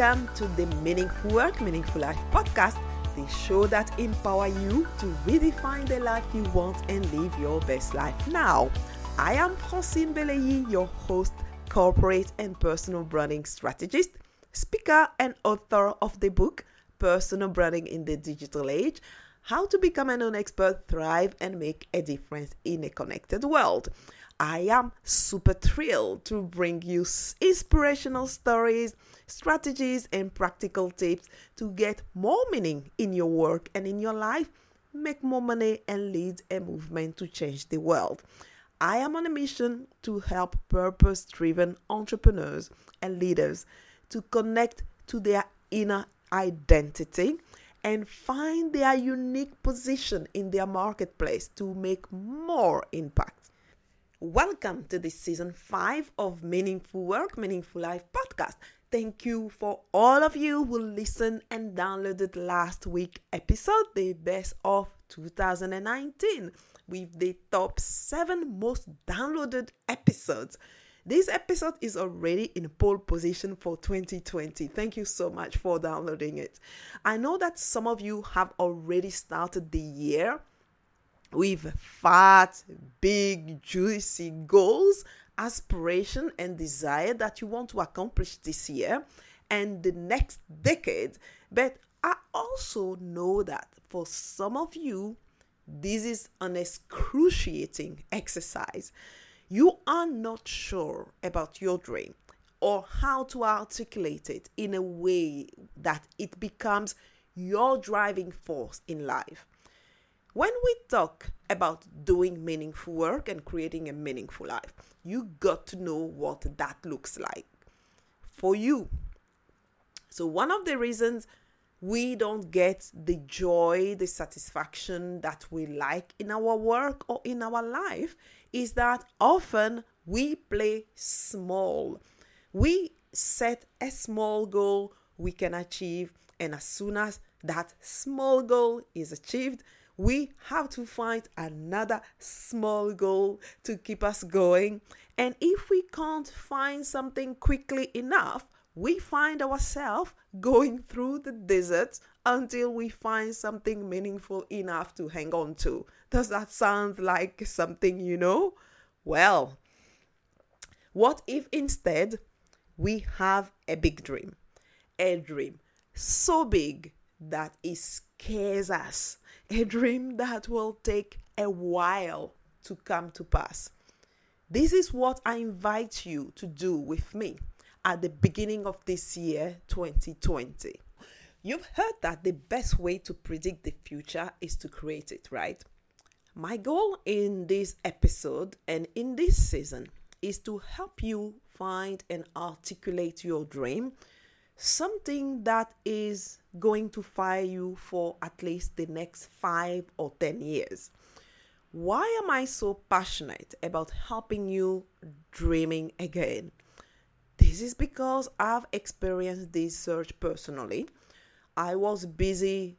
welcome to the Meaningful Work, Meaningful Life podcast, the show that empower you to redefine the life you want and live your best life now. I am Francine Beleyi, your host, corporate and personal branding strategist, speaker, and author of the book Personal Branding in the Digital Age How to Become a Known Expert, Thrive, and Make a Difference in a Connected World. I am super thrilled to bring you inspirational stories, strategies, and practical tips to get more meaning in your work and in your life, make more money, and lead a movement to change the world. I am on a mission to help purpose driven entrepreneurs and leaders to connect to their inner identity and find their unique position in their marketplace to make more impact. Welcome to this season 5 of Meaningful Work, Meaningful Life podcast. Thank you for all of you who listened and downloaded last week episode, the best of 2019, with the top 7 most downloaded episodes. This episode is already in pole position for 2020. Thank you so much for downloading it. I know that some of you have already started the year with fat, big, juicy goals, aspiration, and desire that you want to accomplish this year and the next decade. But I also know that for some of you, this is an excruciating exercise. You are not sure about your dream or how to articulate it in a way that it becomes your driving force in life. When we talk about doing meaningful work and creating a meaningful life, you got to know what that looks like for you. So, one of the reasons we don't get the joy, the satisfaction that we like in our work or in our life is that often we play small. We set a small goal we can achieve, and as soon as that small goal is achieved, we have to find another small goal to keep us going. And if we can't find something quickly enough, we find ourselves going through the desert until we find something meaningful enough to hang on to. Does that sound like something you know? Well, what if instead we have a big dream? A dream so big that it scares us a dream that will take a while to come to pass. This is what I invite you to do with me at the beginning of this year, 2020. You've heard that the best way to predict the future is to create it, right? My goal in this episode and in this season is to help you find and articulate your dream something that is going to fire you for at least the next five or 10 years. Why am I so passionate about helping you dreaming again? This is because I've experienced this search personally. I was busy,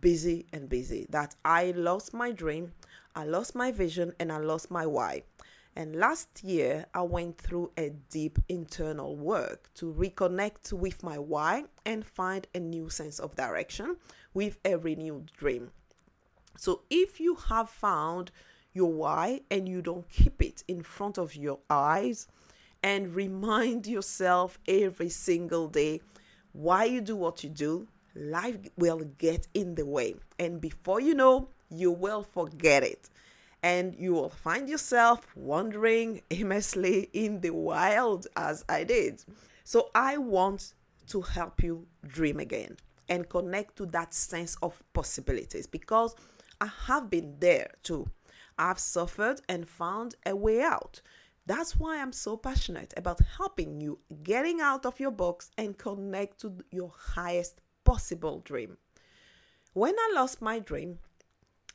busy, and busy that I lost my dream, I lost my vision, and I lost my why. And last year, I went through a deep internal work to reconnect with my why and find a new sense of direction with a renewed dream. So, if you have found your why and you don't keep it in front of your eyes and remind yourself every single day why you do what you do, life will get in the way. And before you know, you will forget it and you will find yourself wandering aimlessly in the wild as I did. So, I want to help you dream again and connect to that sense of possibilities because I have been there too. I've suffered and found a way out. That's why I'm so passionate about helping you getting out of your box and connect to your highest possible dream. When I lost my dream,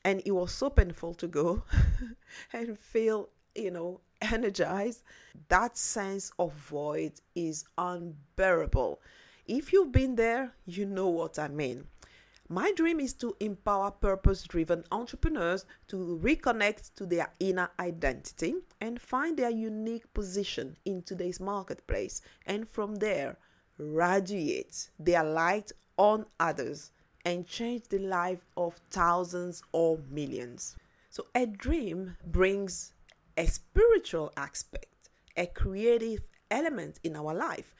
and it was so painful to go and feel you know energized. That sense of void is unbearable. If you've been there you know what i mean. My dream is to empower purpose driven entrepreneurs to reconnect to their inner identity and find their unique position in today's marketplace and from there radiate their light on others and change the life of thousands or millions. So, a dream brings a spiritual aspect, a creative element in our life.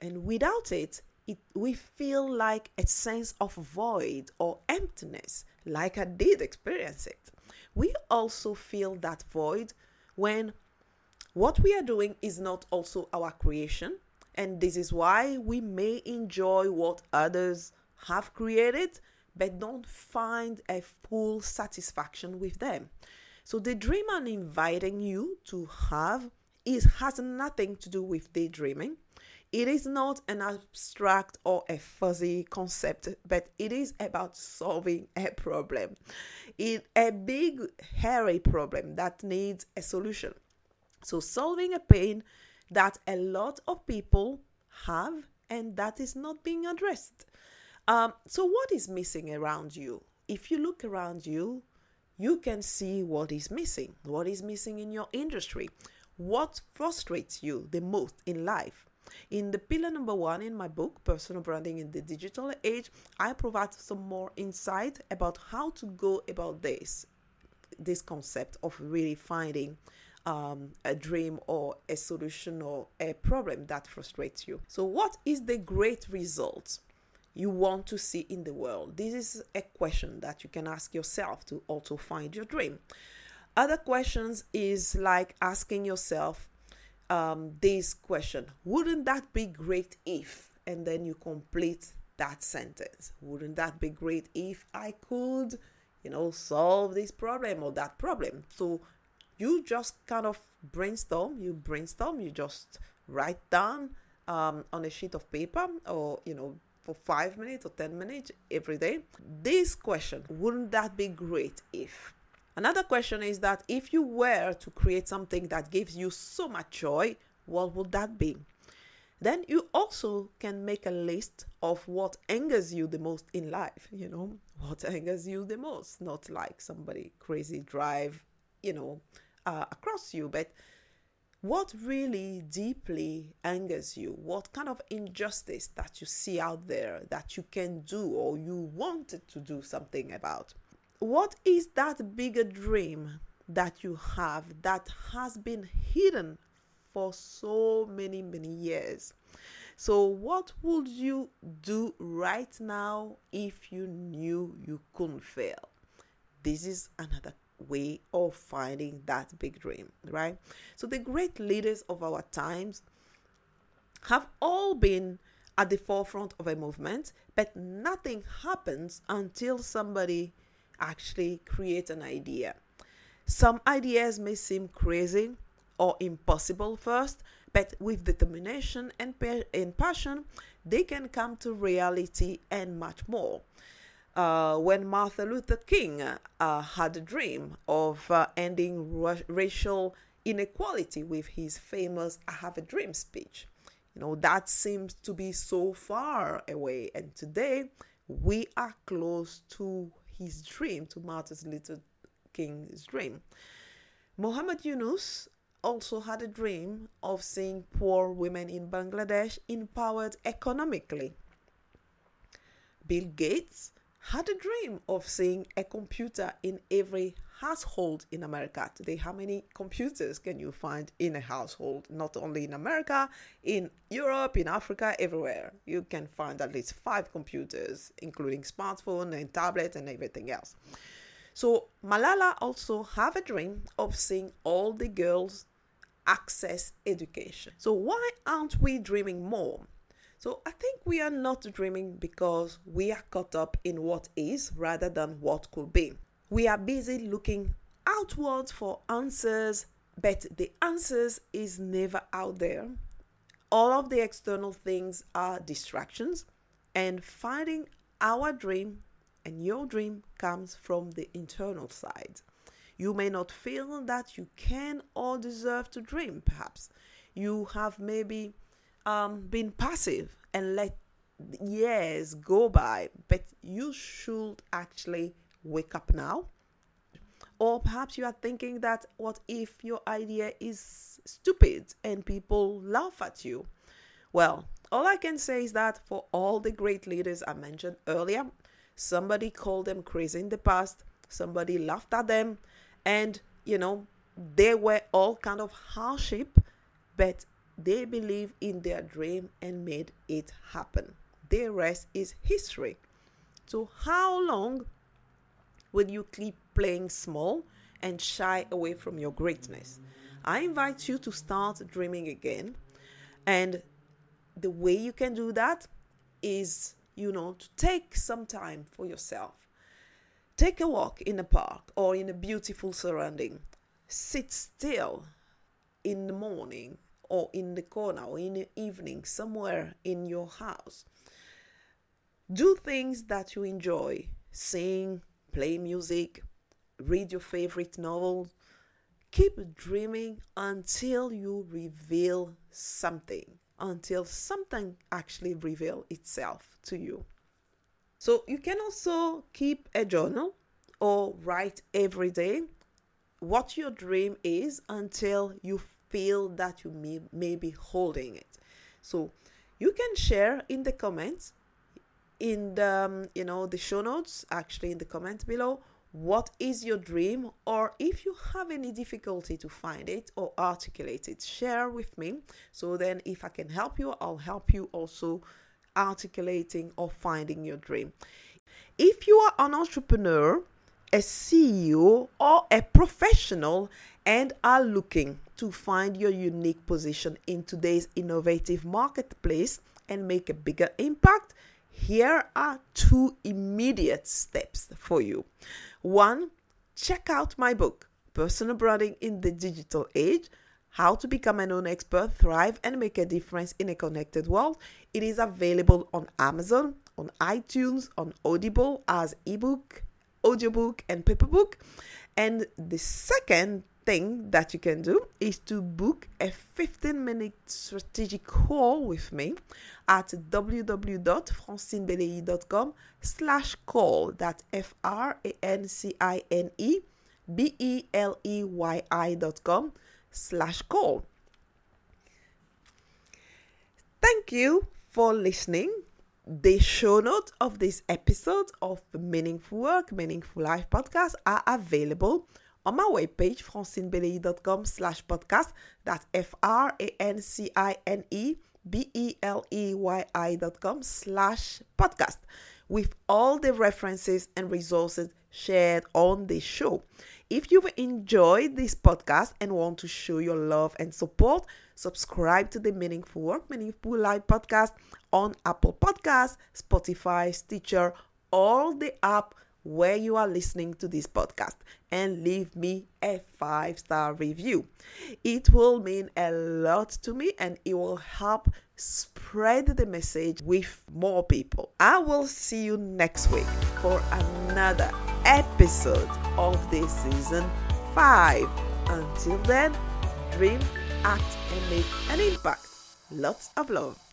And without it, it, we feel like a sense of void or emptiness, like I did experience it. We also feel that void when what we are doing is not also our creation, and this is why we may enjoy what others have created but don't find a full satisfaction with them. So the dream I'm inviting you to have is has nothing to do with daydreaming. It is not an abstract or a fuzzy concept, but it is about solving a problem. It a big hairy problem that needs a solution. So solving a pain that a lot of people have and that is not being addressed. Um, so, what is missing around you? If you look around you, you can see what is missing. What is missing in your industry? What frustrates you the most in life? In the pillar number one in my book, Personal Branding in the Digital Age, I provide some more insight about how to go about this, this concept of really finding um, a dream or a solution or a problem that frustrates you. So, what is the great result you want to see in the world? This is a question that you can ask yourself to also find your dream. Other questions is like asking yourself um, this question Wouldn't that be great if? And then you complete that sentence. Wouldn't that be great if I could, you know, solve this problem or that problem? So you just kind of brainstorm, you brainstorm, you just write down um, on a sheet of paper or, you know, for five minutes or 10 minutes every day. This question, wouldn't that be great if? Another question is that if you were to create something that gives you so much joy, what would that be? Then you also can make a list of what angers you the most in life, you know, what angers you the most, not like somebody crazy drive, you know, uh, across you, but what really deeply angers you? What kind of injustice that you see out there that you can do or you wanted to do something about? What is that bigger dream that you have that has been hidden for so many, many years? So, what would you do right now if you knew you couldn't fail? This is another way of finding that big dream, right? So the great leaders of our times have all been at the forefront of a movement, but nothing happens until somebody actually creates an idea. Some ideas may seem crazy or impossible first, but with determination and, and passion, they can come to reality and much more uh, when Martin Luther King uh, had a dream of uh, ending ra- racial inequality with his famous I Have a Dream speech. You know, that seems to be so far away. And today we are close to his dream, to Martin Luther King's dream. Muhammad Yunus also had a dream of seeing poor women in Bangladesh empowered economically. Bill Gates had a dream of seeing a computer in every household in America. Today, how many computers can you find in a household? Not only in America, in Europe, in Africa, everywhere. You can find at least five computers, including smartphone and tablet and everything else. So Malala also have a dream of seeing all the girls access education. So why aren't we dreaming more? So I think we are not dreaming because we are caught up in what is rather than what could be. We are busy looking outwards for answers, but the answers is never out there. All of the external things are distractions, and finding our dream and your dream comes from the internal side. You may not feel that you can or deserve to dream, perhaps. You have maybe um, been passive and let years go by, but you should actually wake up now. Or perhaps you are thinking that what if your idea is stupid and people laugh at you? Well, All I can say is that for all the great leaders I mentioned earlier, somebody called them crazy in the past, somebody laughed at them, and you know, they were all kind of hardship, but they believe in their dream and made it happen. The rest is history. So, how long will you keep playing small and shy away from your greatness? I invite you to start dreaming again. And the way you can do that is, you know, to take some time for yourself. Take a walk in a park or in a beautiful surrounding. Sit still in the morning or in the corner or in the evening somewhere in your house. Do things that you enjoy. Sing, play music, read your favorite novel. Keep dreaming until you reveal something, until something actually reveal itself to you. So you can also keep a journal or write every day what your dream is until you feel that you may, may be holding it. So you can share in the comments, in the um, you know the show notes, actually in the comments below, what is your dream, or if you have any difficulty to find it or articulate it, share with me. So then, if I can help you, I'll help you also articulating or finding your dream. If you are an entrepreneur, a CEO, or a professional and are looking to find your unique position in today's innovative marketplace and make a bigger impact, here are two immediate steps for you. One, check out my book, Personal Branding in the Digital Age How to Become a Known Expert, Thrive, and Make a Difference in a Connected World. It is available on Amazon, on iTunes, on Audible as ebook, audiobook, and paperbook. And the second thing that you can do is to book a 15 minute strategic call with me at www.francinebeleyi.com slash call. That f-r-a-n-c-i-n-e b-e-l-e-y-i dot com slash call. Thank you for listening. The show notes of this episode of meaningful work meaningful life podcast are available on my webpage, francinebeleyi.com slash podcast. That's F-R-A-N-C-I-N-E B-E-L-E-Y-I dot com slash podcast with all the references and resources shared on this show. If you've enjoyed this podcast and want to show your love and support, subscribe to the Meaningful Work, Meaningful Life podcast on Apple Podcasts, Spotify, Stitcher, all the app where you are listening to this podcast and leave me a five star review. It will mean a lot to me and it will help spread the message with more people. I will see you next week for another episode of this season 5. Until then, dream, act, and make an impact. Lots of love.